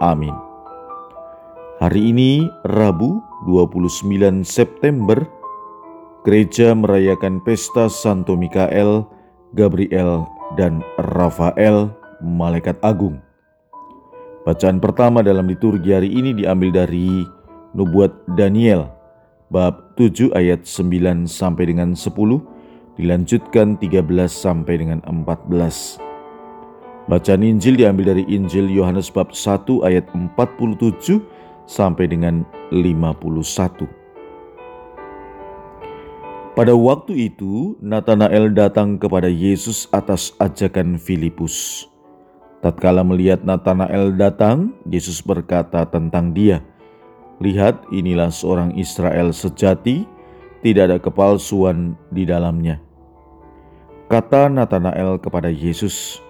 Amin. Hari ini Rabu 29 September Gereja merayakan pesta Santo Mikael, Gabriel, dan Rafael, Malaikat Agung. Bacaan pertama dalam liturgi hari ini diambil dari Nubuat Daniel, bab 7 ayat 9 sampai dengan 10, dilanjutkan 13 sampai dengan 14. Bacaan Injil diambil dari Injil Yohanes bab 1 ayat 47 sampai dengan 51. Pada waktu itu, Nathanael datang kepada Yesus atas ajakan Filipus. Tatkala melihat Nathanael datang, Yesus berkata tentang dia, "Lihat, inilah seorang Israel sejati, tidak ada kepalsuan di dalamnya." Kata Nathanael kepada Yesus,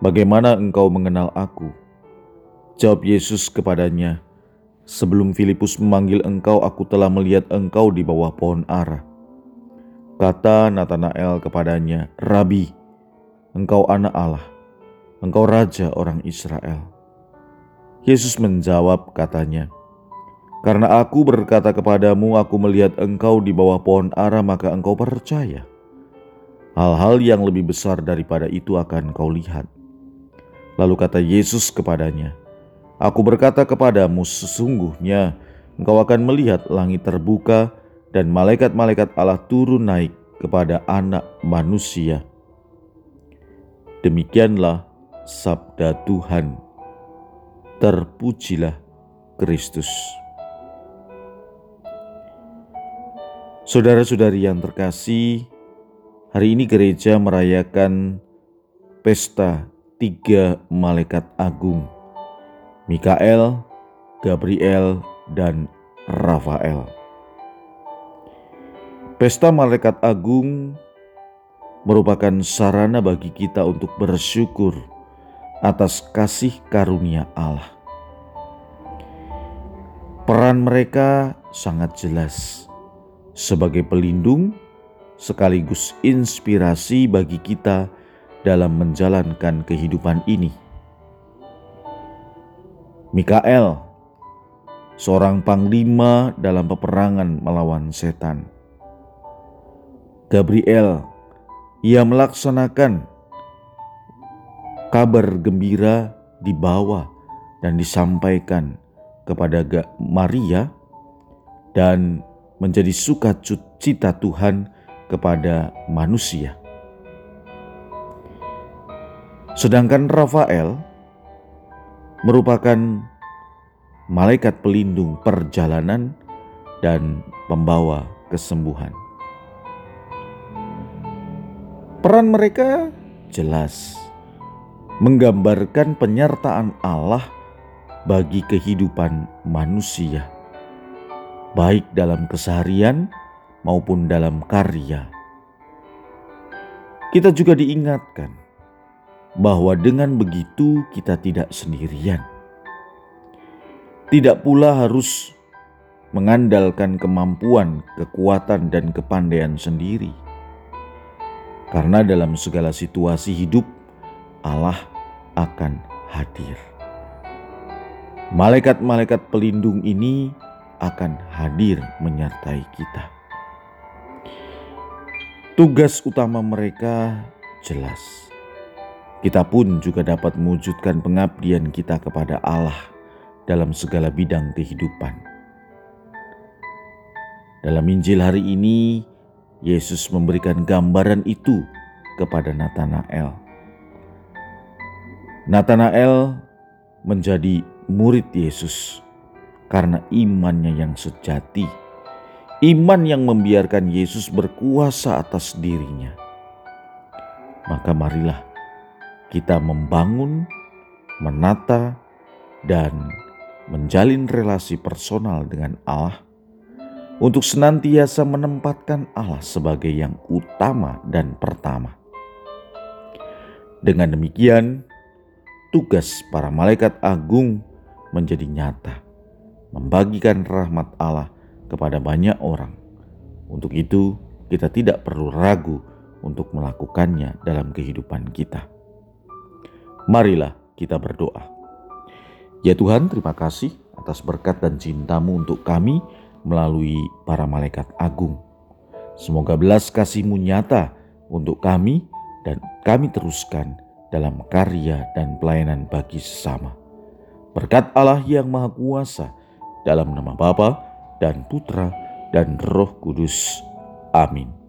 "Bagaimana engkau mengenal aku?" Jawab Yesus kepadanya, "Sebelum Filipus memanggil engkau, aku telah melihat engkau di bawah pohon ara." Kata Nathanael kepadanya, "Rabi, engkau anak Allah, engkau raja orang Israel." Yesus menjawab katanya, "Karena aku berkata kepadamu, aku melihat engkau di bawah pohon ara, maka engkau percaya. Hal-hal yang lebih besar daripada itu akan kau lihat." Lalu kata Yesus kepadanya, "Aku berkata kepadamu, sesungguhnya engkau akan melihat langit terbuka." dan malaikat-malaikat Allah turun naik kepada anak manusia. Demikianlah sabda Tuhan. Terpujilah Kristus. Saudara-saudari yang terkasih, hari ini gereja merayakan pesta tiga malaikat agung, Mikael, Gabriel, dan Rafael. Pesta Malaikat Agung merupakan sarana bagi kita untuk bersyukur atas kasih karunia Allah. Peran mereka sangat jelas sebagai pelindung sekaligus inspirasi bagi kita dalam menjalankan kehidupan ini. Mikael, seorang panglima dalam peperangan melawan setan Gabriel, ia melaksanakan kabar gembira dibawa dan disampaikan kepada Maria dan menjadi sukacita Tuhan kepada manusia. Sedangkan Rafael merupakan malaikat pelindung perjalanan dan pembawa kesembuhan. Peran mereka jelas menggambarkan penyertaan Allah bagi kehidupan manusia, baik dalam keseharian maupun dalam karya. Kita juga diingatkan bahwa dengan begitu kita tidak sendirian. Tidak pula harus mengandalkan kemampuan, kekuatan, dan kepandaian sendiri karena dalam segala situasi hidup, Allah akan hadir. Malaikat-malaikat pelindung ini akan hadir menyertai kita. Tugas utama mereka jelas. Kita pun juga dapat mewujudkan pengabdian kita kepada Allah dalam segala bidang kehidupan. Dalam Injil hari ini, Yesus memberikan gambaran itu kepada Nathanael. Nathanael menjadi murid Yesus karena imannya yang sejati, iman yang membiarkan Yesus berkuasa atas dirinya. Maka marilah kita membangun, menata, dan menjalin relasi personal dengan Allah, untuk senantiasa menempatkan Allah sebagai yang utama dan pertama. Dengan demikian, tugas para malaikat agung menjadi nyata, membagikan rahmat Allah kepada banyak orang. Untuk itu, kita tidak perlu ragu untuk melakukannya dalam kehidupan kita. Marilah kita berdoa. Ya Tuhan, terima kasih atas berkat dan cintamu untuk kami melalui para malaikat agung. Semoga belas kasihmu nyata untuk kami dan kami teruskan dalam karya dan pelayanan bagi sesama. Berkat Allah yang Maha Kuasa dalam nama Bapa dan Putra dan Roh Kudus. Amin.